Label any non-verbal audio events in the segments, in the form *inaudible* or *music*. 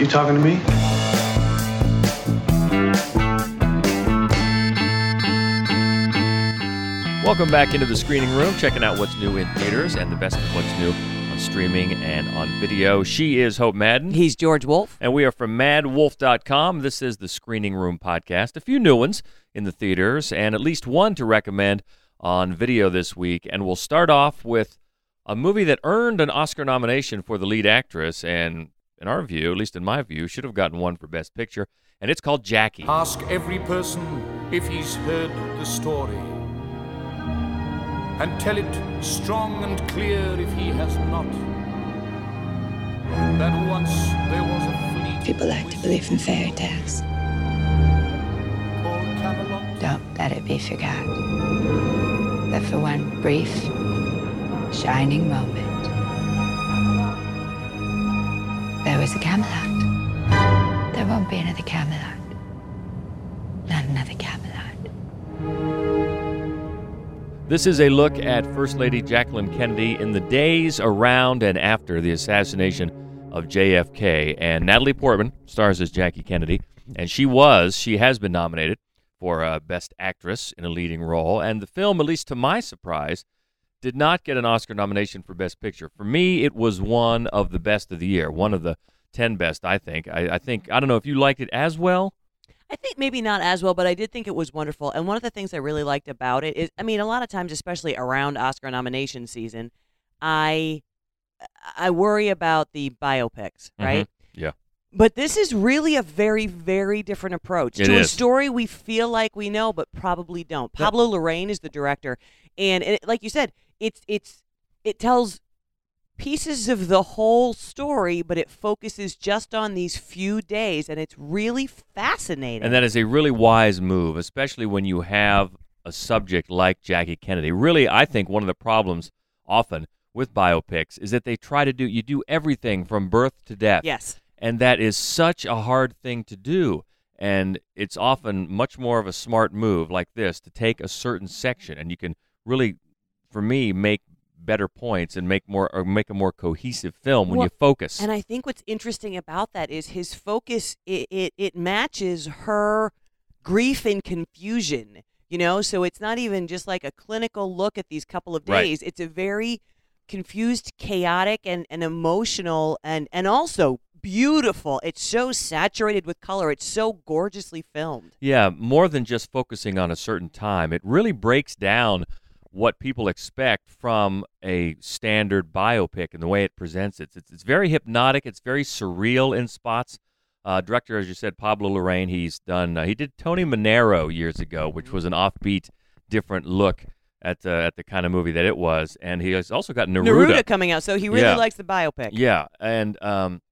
You talking to me? Welcome back into the screening room, checking out what's new in theaters and the best of what's new on streaming and on video. She is Hope Madden. He's George Wolf. And we are from maddwolf.com. This is the Screening Room podcast. A few new ones in the theaters and at least one to recommend on video this week. And we'll start off with a movie that earned an Oscar nomination for the lead actress and, in our view, at least in my view, should have gotten one for Best Picture. And it's called Jackie. Ask every person if he's heard the story. And tell it strong and clear if he has not. That once there was a fleet. People like to believe in fairy tales. Don't let it be forgot that for one brief, shining moment, there was a Camelot. There won't be another Camelot. Not another Camelot. This is a look at First Lady Jacqueline Kennedy in the days around and after the assassination of JFK. And Natalie Portman stars as Jackie Kennedy, and she was, she has been nominated for uh, Best Actress in a leading role. And the film, at least to my surprise, did not get an Oscar nomination for Best Picture. For me, it was one of the best of the year, one of the 10 best, I think. I, I think, I don't know if you liked it as well. I think maybe not as well, but I did think it was wonderful. And one of the things I really liked about it is, I mean, a lot of times, especially around Oscar nomination season, I I worry about the biopics, mm-hmm. right? Yeah. But this is really a very, very different approach It to a story we feel like we know, but probably don't. Pablo Larraín is the director, and it, like you said, it's it's it tells pieces of the whole story, but it focuses just on these few days, and it's really fascinating. And that is a really wise move, especially when you have a subject like Jackie Kennedy. Really, I think one of the problems often with biopics is that they try to do you do everything from birth to death. yes, And that is such a hard thing to do. And it's often much more of a smart move like this to take a certain section and you can really for me make better points and make more or make a more cohesive film when Well, you focus. And I think what's interesting about that is his focus. It, it it matches her grief and confusion. You know, so it's not even just like a clinical look at these couple of Right. days. It's a very confused, chaotic, and, and emotional, and and also beautiful. It's so saturated with color. It's so gorgeously filmed. Yeah, more than just focusing on a certain time. It really breaks down what people expect from a standard biopic and the way it presents it. It's, it's very hypnotic. It's very surreal in spots. Uh, director, as you said, Pablo Larraín. He's done. Uh, he did Tony Manero years ago, which was an offbeat, different look at uh, at the kind of movie that it was. And he has also got Neruda Neruda coming out, so he really Yeah. likes the biopic. yeah, and um,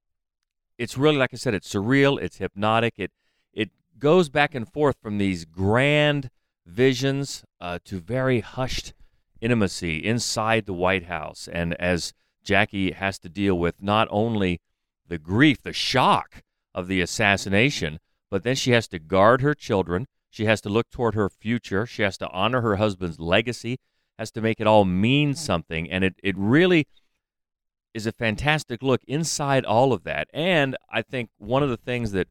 it's really like I said, it's surreal, it's hypnotic. It it goes back and forth from these grand visions uh, to very hushed intimacy inside the White House, and as Jackie has to deal with not only the grief, the shock of the assassination, but then she has to guard her children. She has to look toward her future. She has to honor her husband's legacy. Has to make it all mean something, and it it really is a fantastic look inside all of that. And I think one of the things that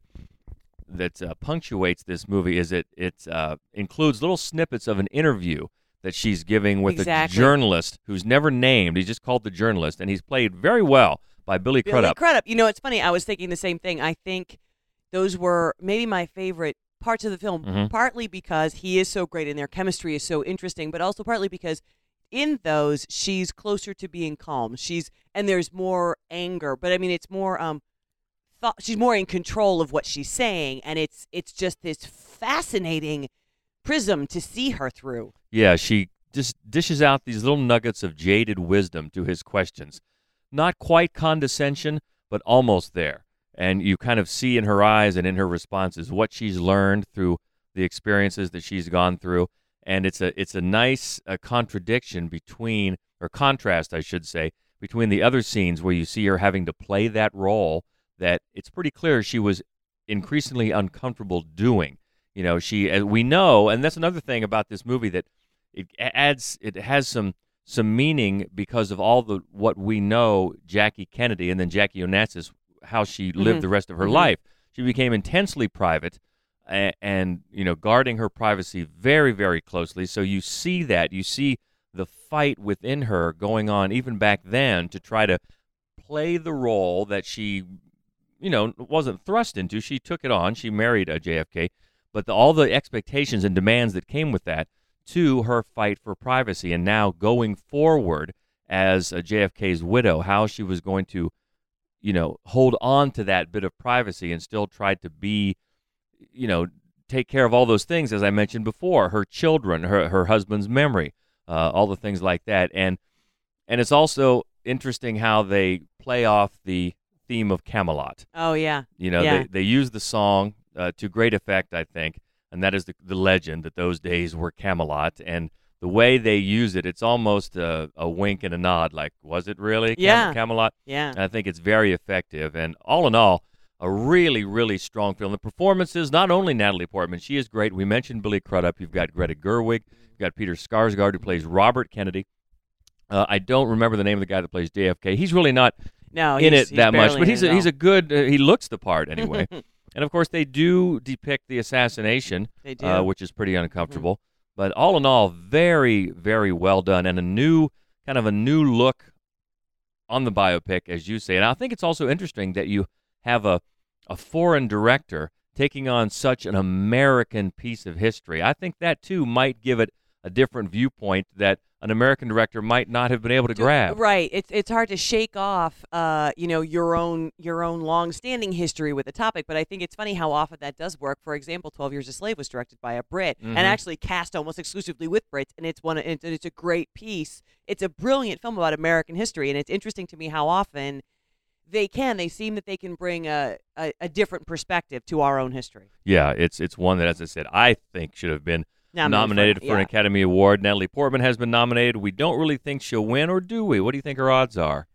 that uh, punctuates this movie is it it uh, includes little snippets of an interview that she's giving with Exactly. a journalist who's never named. He's just called the journalist, and he's played very well by Billy, Billy Crudup. Crudup. You know, it's funny. I was thinking the same thing. I think those were maybe my favorite parts of the film, Mhm. partly because he is so great and their chemistry is so interesting, but also partly because in those she's closer to being calm. She's and there's more anger, but I mean it's more um thought she's more in control of what she's saying and it's it's just this fascinating prism to see her through. Yeah, she just dishes out these little nuggets of jaded wisdom to his questions. Not quite condescension, but almost there. And you kind of see in her eyes and in her responses what she's learned through the experiences that she's gone through. And it's a it's a nice uh, contradiction between or contrast, I should say, between the other scenes where you see her having to play that role that it's pretty clear she was increasingly uncomfortable doing. You know, she as we know, and that's another thing about this movie that it adds it has some some meaning because of all the what we know Jackie Kennedy and then Jackie Onassis how she lived Mhm. the rest of her Mhm. life. She became intensely private and, and you know guarding her privacy very very closely. So you see that you see the fight within her going on even back then to try to play the role that she you know wasn't thrust into. She took it on. She married a JFK, but the, all the expectations and demands that came with that to her fight for privacy, and now going forward as a JFK's widow, how she was going to, you know, hold on to that bit of privacy and still try to be, you know, take care of all those things as I mentioned before, her children, her her husband's memory, uh, all the things like that, and and it's also interesting how they play off the theme of Camelot. Oh yeah. You know, Yeah. they, they use the song uh, to great effect, I think, and that is the, the legend that those days were Camelot. And the way they use it, it's almost a, a wink and a nod. Like, was it really Cam- Yeah. Camelot? Yeah. And I think it's very effective. And all in all, a really, really strong film. The performances, not only Natalie Portman, she is great. We mentioned Billy Crudup. You've got Greta Gerwig. You've got Peter Sarsgaard, who plays Robert Kennedy. Uh, I don't remember the name of the guy that plays JFK. He's really not No, in it that much, but he's a, he's a good. Uh, he looks the part anyway. *laughs* and of course, they do depict the assassination, uh, which is pretty uncomfortable. But all in all, very very well done, and a new kind of a new look on the biopic, as you say. And I think it's also interesting that you have a a foreign director taking on such an American piece of history. I think that too might give it a different viewpoint that an American director might not have been able to grab. Right. It's it's hard to shake off, uh, you know, your own your own long-standing history with the topic. But I think it's funny how often that does work. For example, Twelve Years a Slave was directed by a Brit Mhm. and actually cast almost exclusively with Brits, and it's one. It's, it's a great piece. It's a brilliant film about American history, and it's interesting to me how often they can. They seem that they can bring a, a, a different perspective to our own history. Yeah, it's it's one that, as I said, I think should have been nominated, for, yeah. an Academy Award. Natalie Portman has been nominated. We don't really think she'll win, or do we? What do you think her odds are?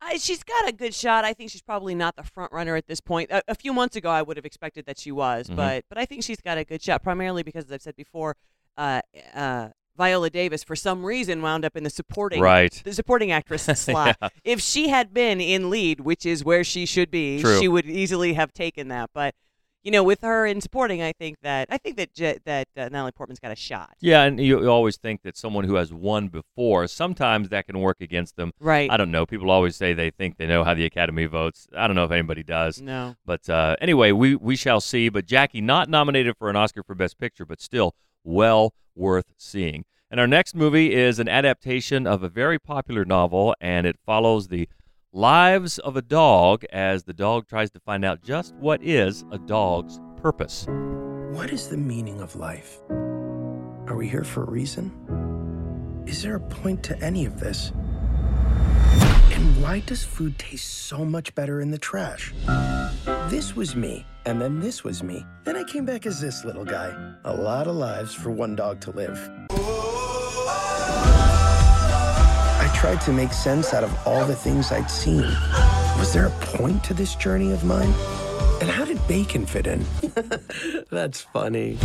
I, she's got a good shot. I think she's probably not the front runner at this point. A, a few months ago, I would have expected that she was, Mhm. but but I think she's got a good shot. Primarily because, as I've said before, uh, uh, Viola Davis, for some reason, wound up in the supporting Right. the supporting actress *laughs* slot. Yeah. If she had been in lead, which is where she should be, True. she would easily have taken that. But you know, with her in supporting, I think that I think that Je- that uh, Natalie Portman's got a shot. Yeah, and you, you always think that someone who has won before, sometimes that can work against them. Right. I don't know. People always say they think they know how the Academy votes. I don't know if anybody does. No. But uh, anyway, we, we shall see. But Jackie, not nominated for an Oscar for Best Picture, but still well worth seeing. And our next movie is an adaptation of a very popular novel, and it follows the lives of a dog as the dog tries to find out just what is a dog's purpose. What is the meaning of life? Are we here for a reason? Is there a point to any of this? And why does food taste so much better in the trash? This was me, and then this was me. Then I came back as this little guy. A lot of lives for one dog to live. I tried to make sense out of all the things I'd seen. Was there a point to this journey of mine? And how did bacon fit in? *laughs* That's funny.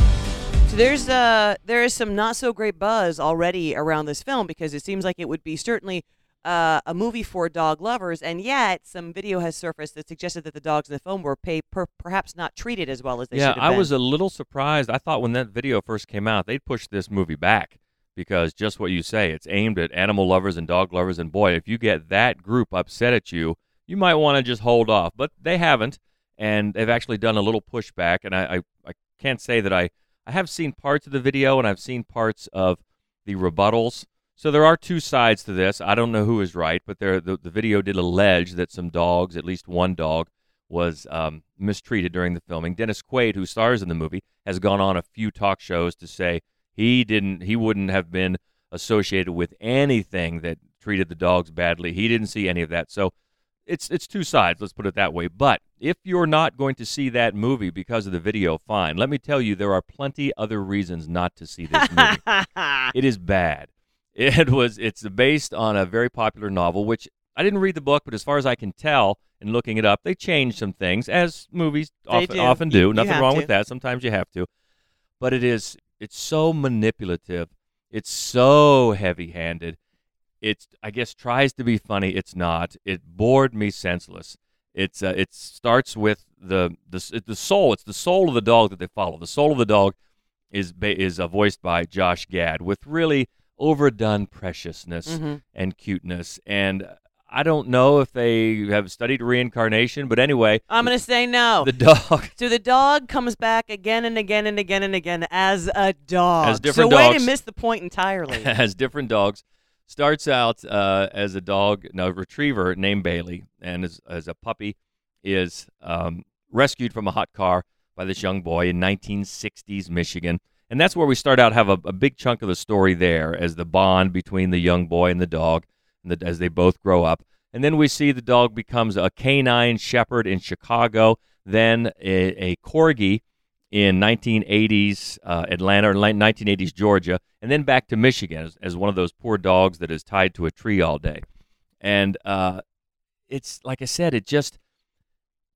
So there's uh there is some not so great buzz already around this film because it seems like it would be certainly uh, a movie for dog lovers, and yet some video has surfaced that suggested that the dogs in the film were pay, per, perhaps not treated as well as they yeah, should have I been. was a little surprised. I thought when that video first came out, they'd push this movie back because just what you say, it's aimed at animal lovers and dog lovers. And boy, if you get that group upset at you, you might want to just hold off. But they haven't, and they've actually done a little pushback. And I, I, I can't say that I, I have seen parts of the video and I've seen parts of the rebuttals. So there are two sides to this. I don't know who is right, but there the, the video did allege that some dogs, at least one dog, was um, mistreated during the filming. Dennis Quaid, who stars in the movie, has gone on a few talk shows to say he didn't, he wouldn't have been associated with anything that treated the dogs badly. He didn't see any of that. So it's it's two sides. Let's put it that way. But if you're not going to see that movie because of the video, fine. Let me tell you, there are plenty other reasons not to see this movie. *laughs* it is bad. It was. It's based on a very popular novel, which I didn't read the book, but as far as I can tell, in looking it up, they changed some things, as movies often, do. often do. you Nothing have wrong to. with that. Sometimes you have to, but it is. It's so manipulative. It's so heavy-handed. It's. I guess tries to be funny. It's not. It bored me senseless. It's uh, it starts with the the the soul. It's the soul of the dog that they follow. The soul of the dog is is uh, voiced by Josh Gad with really overdone preciousness Mhm. and cuteness. And I don't know if they have studied reincarnation, but anyway, I'm going to say no. the dog *laughs* so the dog comes back again and again and again and again as a dog. As different so way to miss the point entirely. *laughs* has different dogs. Starts out uh, as a dog, no retriever named Bailey, and as, as a puppy, is um, rescued from a hot car by this young boy in 1960s Michigan, and that's where we start out. Have a, a big chunk of the story there as the bond between the young boy and the dog, as they both grow up, and then we see the dog becomes a canine shepherd in Chicago, then a, a corgi in 1980s uh, Atlanta or 1980s Georgia, and then back to Michigan as, as one of those poor dogs that is tied to a tree all day. And uh, it's like I said, it just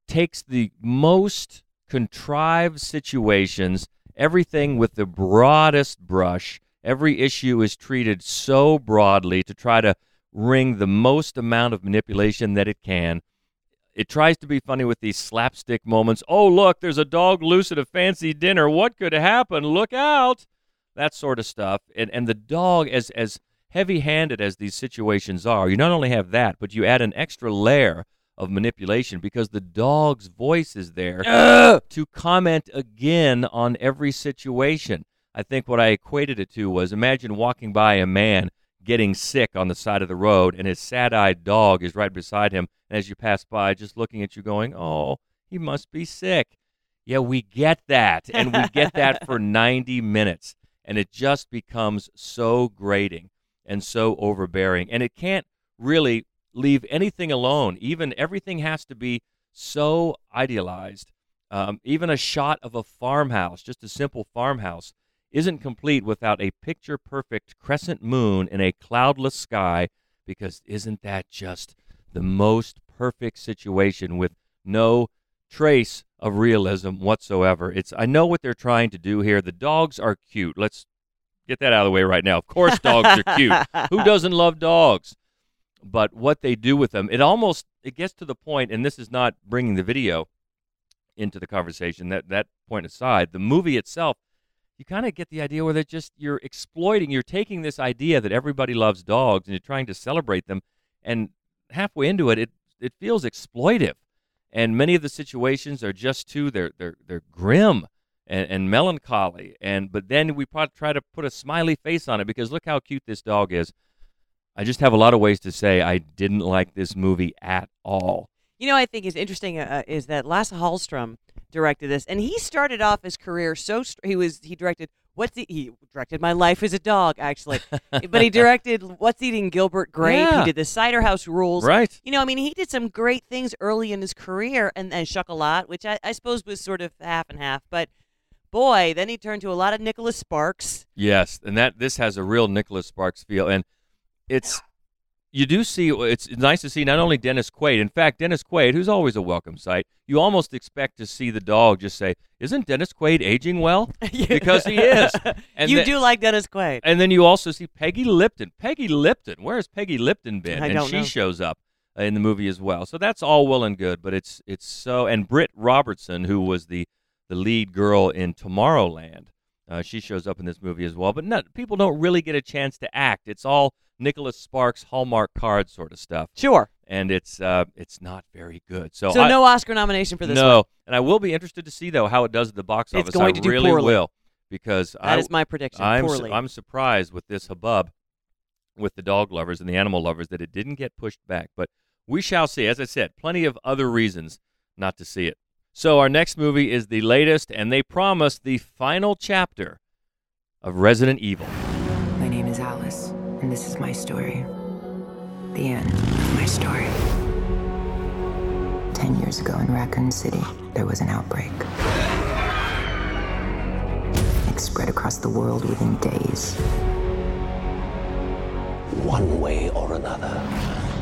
takes the most contrived situations, everything with the broadest brush. Every issue is treated so broadly to try to wring the most amount of manipulation that it can. It tries to be funny with these slapstick moments. Oh, look, there's a dog loose at a fancy dinner. What could happen? Look out. That sort of stuff. And and the dog as as heavy-handed as these situations are, you not only have that, but you add an extra layer of manipulation because the dog's voice is there to comment again on every situation. I think what I equated it to was imagine walking by a man getting sick on the side of the road and his sad-eyed dog is right beside him and as you pass by just looking at you going, "Oh, he must be sick." Yeah, we get that and we get that *laughs* for 90 minutes and it just becomes so grating and so overbearing and it can't really leave anything alone. Even everything has to be so idealized. Um, even a shot of a farmhouse, just a simple farmhouse, isn't complete without a picture perfect crescent moon in a cloudless sky because isn't that just the most perfect situation with no trace of realism whatsoever? It's I know what they're trying to do here. The dogs are cute. Let's get that out of the way right now. Of course dogs are cute. *laughs* Who doesn't love dogs? But what they do with them, it almost it gets to the point and this is not bringing the video into the conversation. That that point aside, the movie itself you kind of get the idea where they're just you're exploiting you're taking this idea that everybody loves dogs and you're trying to celebrate them and halfway into it it it feels exploitive. And many of the situations are just too they're they're they're grim and, and melancholy and but then we try to put a smiley face on it because look how cute this dog is. I just have a lot of ways to say i didn't like this movie at all You know, I think is interesting uh, is that Lasse Hallstrom directed this, and he started off his career so str- he was he directed what's the, he directed My Life as a Dog actually, *laughs* but he directed What's Eating Gilbert Grape. Yeah. He did the Cider House Rules. right You know, I mean, he did some great things early in his career, and and Chocolat, which I, I suppose was sort of half and half, but. Boy, then he turned to a lot of Nicholas Sparks. Yes, and that this has a real Nicholas Sparks feel, and it's you do see it's nice to see not only Dennis Quaid. In fact, Dennis Quaid, who's always a welcome sight, you almost expect to see the dog just say, "Isn't Dennis Quaid aging well?" *laughs* Because he is. And you the- do like Dennis Quaid. And then you also see Peggy Lipton. Peggy Lipton, where has Peggy Lipton been? I and she know. shows up in the movie as well. So that's all well and good, but it's it's so. And Britt Robertson, who was the the lead girl in Tomorrowland, uh, she shows up in this movie as well. But not, people don't really get a chance to act. It's all Nicholas Sparks Hallmark card sort of stuff, Sure. and it's uh, it's not very good. So, So I, no Oscar nomination for this one. no, one. and I will be interested to see though how it does at the box office. It's office. going I to do really poorly. will because That I is my prediction. I'm su- poorly. I'm surprised with this hubbub with the dog lovers and the animal lovers that it didn't get pushed back. But we shall see. As I said, plenty of other reasons not to see it. So our next movie is the latest, and they promise the final chapter of Resident Evil. My name is Alice, and this is my story. The end of my story. Ten years ago in Raccoon City, there was an outbreak. It spread across the world within days. One way or another,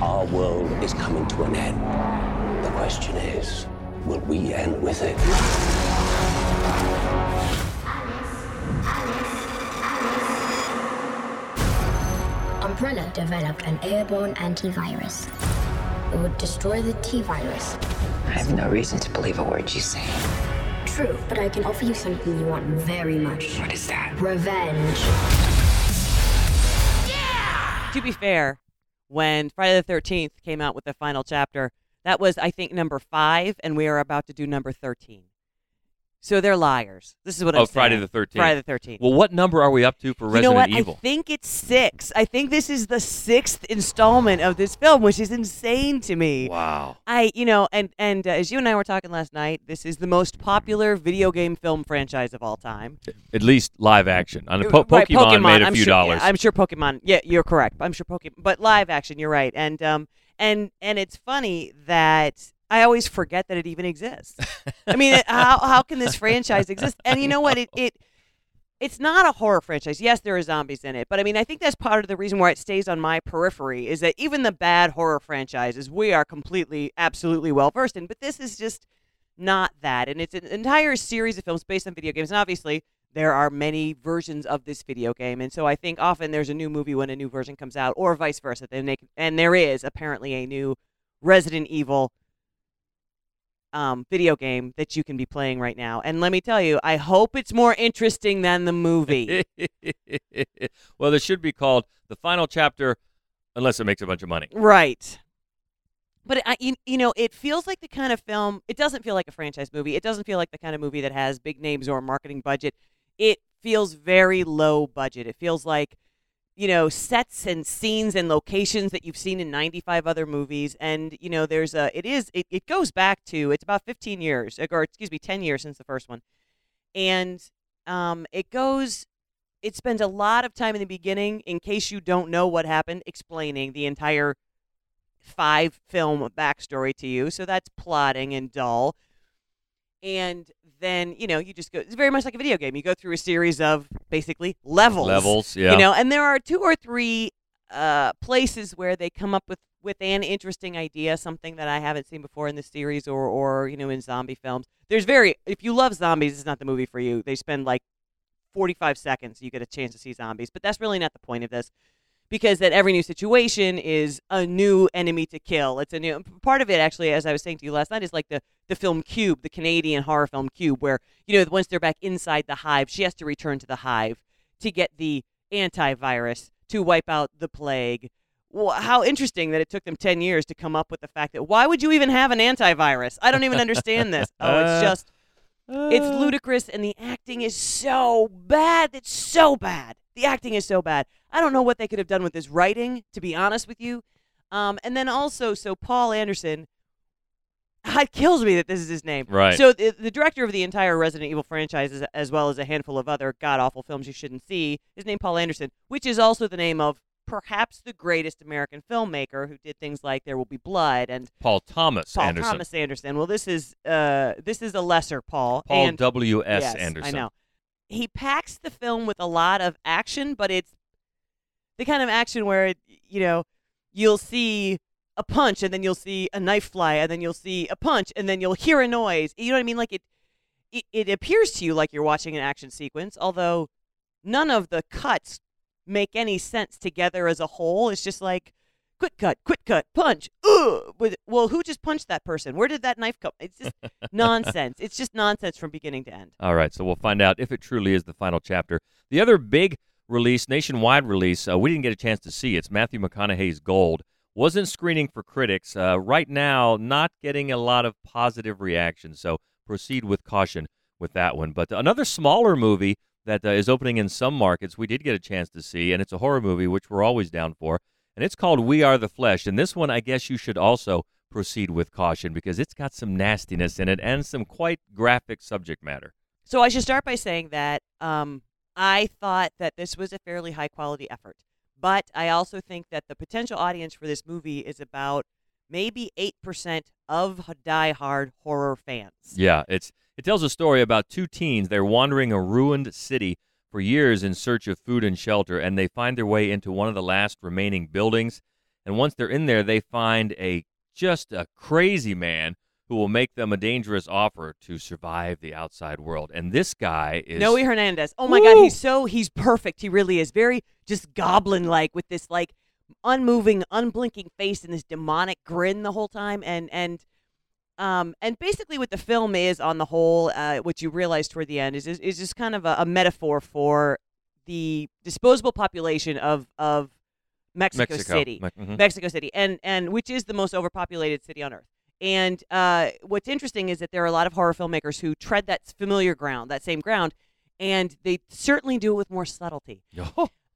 our world is coming to an end. The question is, will we end with it? Umbrella developed an airborne antivirus. It would destroy the T virus. I have no reason to believe a word you say. True, but I can offer you something you want very much. What is that? Revenge. Yeah! To be fair, when Friday the 13th came out with the final chapter, that was, I think, number five, and we are about to do number 13. So they're liars. This is what I'm Oh, Friday saying. the 13th. Friday the 13th. Well, what number are we up to for you Resident know what? Evil? I think it's six. I think this is the sixth installment of this film, which is insane to me. wow. I, you know, and and uh, as you and I were talking last night, this is the most popular video game film franchise of all time. At least live action. On po- Right, Pokemon, made a I'm few sure, dollars. Yeah, I'm sure Pokemon. Yeah, you're correct. I'm sure Pokemon, but live action, you're right. And um and and it's funny that I always forget that it even exists. I mean, it- how how can this franchise exist? *laughs* And you know what? It it it's not a horror franchise. Yes, there are zombies in it, but I mean, I think that's part of the reason why it stays on my periphery is that even the bad horror franchises we are completely, absolutely well versed in. But this is just not that, and it's an entire series of films based on video games, and obviously there are many versions of this video game, and so I think often there's a new movie when a new version comes out, or vice versa. Then they, and there is apparently a new Resident Evil um, video game that you can be playing right now. And let me tell you, I hope it's more interesting than the movie. *laughs* well, this should be called the final chapter, unless it makes a bunch of money. right. But I, you, you know, it feels like the kind of film. It doesn't feel like a franchise movie. It doesn't feel like the kind of movie that has big names or a marketing budget. It feels very low budget. It feels like, you know, sets and scenes and locations that you've seen in 95 other movies. And you know, there's a. It is. It, it goes back to. It's about 15 years, or excuse me, 10 years since the first one, and um, it goes. It spends a lot of time in the beginning, in case you don't know what happened, explaining the entire five film backstory to you. So that's plotting and dull. And then, you know, you just go, it's very much like a video game. You go through a series of basically levels. Levels, yeah. You know, and there are two or three uh, places where they come up with, with an interesting idea, something that I haven't seen before in the series or, or, you know, in zombie films. There's very, if you love zombies, it's not the movie for you. They spend like 45 seconds, you get a chance to see zombies. But that's really not the point of this because that every new situation is a new enemy to kill. It's a new part of it actually, as I was saying to you last night, is like the the film Cube, the Canadian horror film Cube, where you know once they're back inside the hive, she has to return to the hive to get the antivirus to wipe out the plague. Well, how interesting that it took them 10 years to come up with the fact that why would you even have an antivirus? I don't even understand this. *laughs* Oh, it's uh, just it's ludicrous and the acting is so bad. It's so bad. The acting is so bad. I don't know what they could have done with this writing, to be honest with you. Um, and then also, so Paul Anderson, *laughs* it kills me that this is his name. Right. So the, the director of the entire Resident Evil franchise, as, as well as a handful of other god awful films you shouldn't see, is named Paul Anderson, which is also the name of perhaps the greatest American filmmaker who did things like There Will Be Blood and Paul Thomas Paul Anderson. Thomas Anderson. Well, this is uh, this is a lesser Paul. Paul and, W. S. yes, Anderson. I know. He packs the film with a lot of action, but it's the kind of action where it, you know you'll see a punch and then you'll see a knife fly and then you'll see a punch and then you'll hear a noise. You know what I mean? Like it, it, it appears to you like you're watching an action sequence, although none of the cuts make any sense together as a whole. It's just like quick cut, quick cut, punch. Ugh. Well, who just punched that person? Where did that knife come? It's just *laughs* nonsense. It's just nonsense from beginning to end. All right, so we'll find out if it truly is the final chapter. The other big release, nationwide release, uh, we didn't get a chance to see. It's Matthew McConaughey's Gold. Wasn't screening for critics. Uh, right now, not getting a lot of positive reaction. So proceed with caution with that one. But another smaller movie that uh, is opening in some markets, we did get a chance to see, and it's a horror movie, which we're always down for. And it's called We Are the Flesh. And this one, I guess you should also proceed with caution because it's got some nastiness in it and some quite graphic subject matter. So I should start by saying that um, I thought that this was a fairly high quality effort, but I also think that the potential audience for this movie is about maybe eight percent of die-hard horror fans. Yeah, it's it tells a story about two teens. They're wandering a ruined city for years in search of food and shelter, and they find their way into one of the last remaining buildings. And once they're in there, they find a just a crazy man who will make them a dangerous offer to survive the outside world. And this guy is Noe Hernandez. Oh my God, he's so he's perfect. He really is very just goblin like with this like unmoving, unblinking face and this demonic grin the whole time. And and um and basically what the film is on the whole, uh, what you realize toward the end is is, is just kind of a, a metaphor for the disposable population of of Mexico, Mexico. City. Me- mhm. Mexico City, and and which is the most overpopulated city on earth. And uh, what's interesting is that there are a lot of horror filmmakers who tread that familiar ground, that same ground, and they certainly do it with more subtlety. *laughs*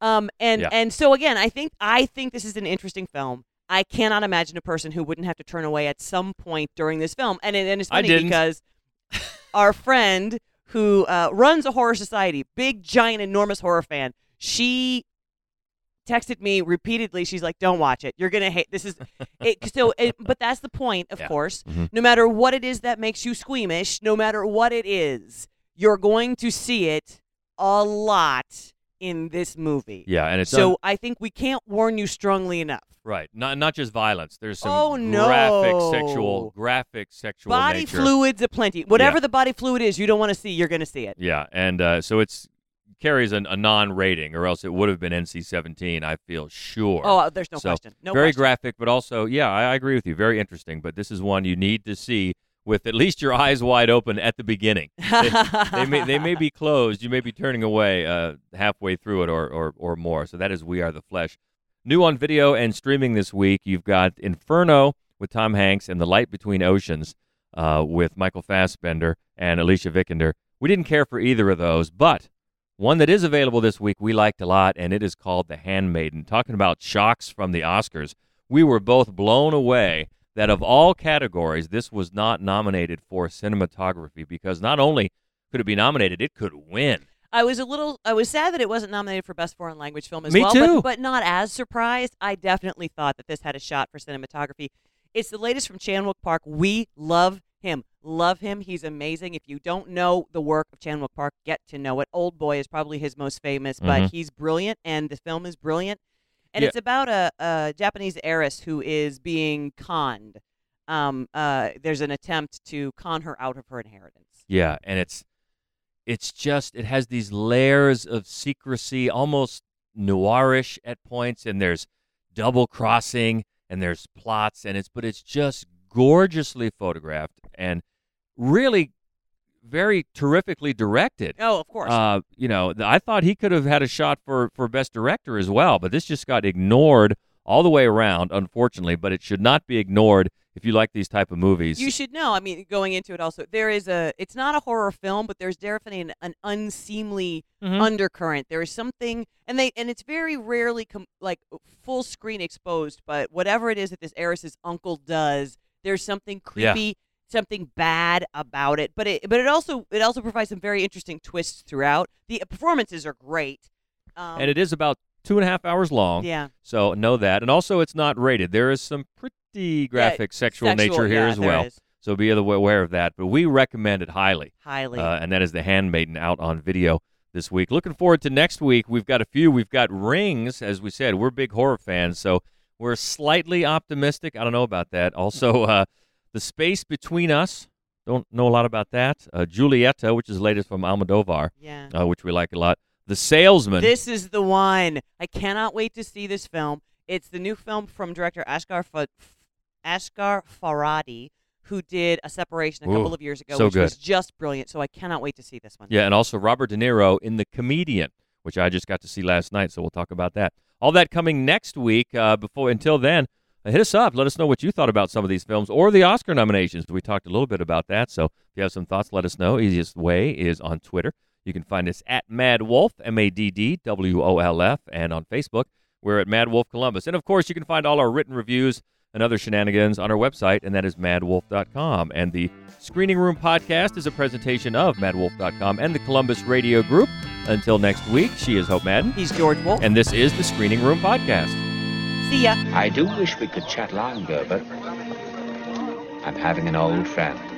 Um, and Yeah. and so again, I think I think this is an interesting film. I cannot imagine a person who wouldn't have to turn away at some point during this film. And and it's funny because our friend who uh, runs a horror society, big, giant, enormous horror fan, she texted me repeatedly. She's like, "Don't watch it. You're gonna hate this." Is *laughs* it? So, it, but that's the point, of Yeah. course. Mhm. No matter what it is that makes you squeamish, no matter what it is, you're going to see it a lot in this movie. yeah, and it's So un- I think we can't warn you strongly enough. right. Not not just violence. There's some Oh, graphic no. sexual graphic sexual body nature. fluids aplenty. Whatever Yeah. the body fluid is, you don't want to see. You're going to see it. Yeah, and uh, so it's carries an, a non-rating, or else it would have been NC-17. I feel sure. Oh, uh, there's no So, question. No very question. graphic, but also, yeah, I, I agree with you. Very interesting. But this is one you need to see with at least your eyes wide open at the beginning. They, they may they may *laughs* be closed. You may be turning away uh, halfway through it or, or or more. So that is We Are the Flesh. New on video and streaming this week, you've got Inferno with Tom Hanks and The Light Between Oceans uh, with Michael Fassbender and Alicia Vikander. We didn't care for either of those, but one that is available this week we liked a lot, and it is called The Handmaiden. Talking about shocks from the Oscars, we were both blown away that of all categories, this was not nominated for cinematography because not only could it be nominated, it could win. I was a little. I was sad that it wasn't nominated for best foreign language film as Me well. too. But, but not as surprised. I definitely thought that this had a shot for cinematography. It's the latest from Chan Wook Park. We love him. Love him. He's amazing. If you don't know the work of Chan Wook Park, get to know it. Old Boy is probably his most famous, but Mhm. he's brilliant, and the film is brilliant. And Yeah. it's about a, a Japanese heiress who is being conned. Um, uh, there's an attempt to con her out of her inheritance. Yeah, and it's it's just it has these layers of secrecy, almost noirish at points, and there's double crossing and there's plots, and it's but it's just gorgeously photographed and really very terrifically directed. Oh, of course. Uh, you know, I thought he could have had a shot for for best director as well, but this just got ignored all the way around, unfortunately. But it should not be ignored if you like these type of movies. You should know. I mean, going into it also, there is a. It's not a horror film, but there's definitely an, an unseemly Mhm. undercurrent. There is something, and they and it's very rarely com- like full screen exposed. But whatever it is that this heiress's uncle does, there's something Yeah. Something bad about it. But it but it also it also provides some very interesting twists throughout. The performances are great. Um, and it is about two and a half hours long. yeah. So know that, and also it's not rated. There is some pretty graphic sexual, nature here yeah, as well. is. So be aware of that. But we recommend it highly, highly. uh, and that is The Handmaiden out on video this week. Looking forward to next week. We've got a few. We've got Rings, as we said. We're big horror fans, so we're slightly optimistic. I don't know about that. Also, *laughs* uh, The Space Between Us. Don't know a lot about that. Uh, Julieta, which is the latest from Almodovar, yeah. uh, which we like a lot. The Salesman. This is the one. I cannot wait to see this film. It's the new film from director Ashgar Fa- Ashgar Farhadi, who did A Separation a Ooh, couple of years ago, so which was good. just brilliant. So I cannot wait to see this one. Yeah, and also Robert De Niro in The Comedian, which I just got to see last night, so we'll talk about that. All that coming next week. Uh, before until then, hit us up. Let us know what you thought about some of these films or the Oscar nominations. We talked a little bit about that, so if you have some thoughts, let us know. Easiest way is on Twitter. You can find us at Mad Wolf, M A D D W O L F, and on Facebook, we're at Mad Wolf Columbus. And of course, you can find all our written reviews and other shenanigans on our website, and that is maddwolf.com. And the Screening Room podcast is a presentation of maddwolf.com and the Columbus Radio Group. Until next week, she is Hope Madden, He's George Wolf. and this is the Screening Room podcast. See ya. I do wish we could chat longer, but I'm having an old friend.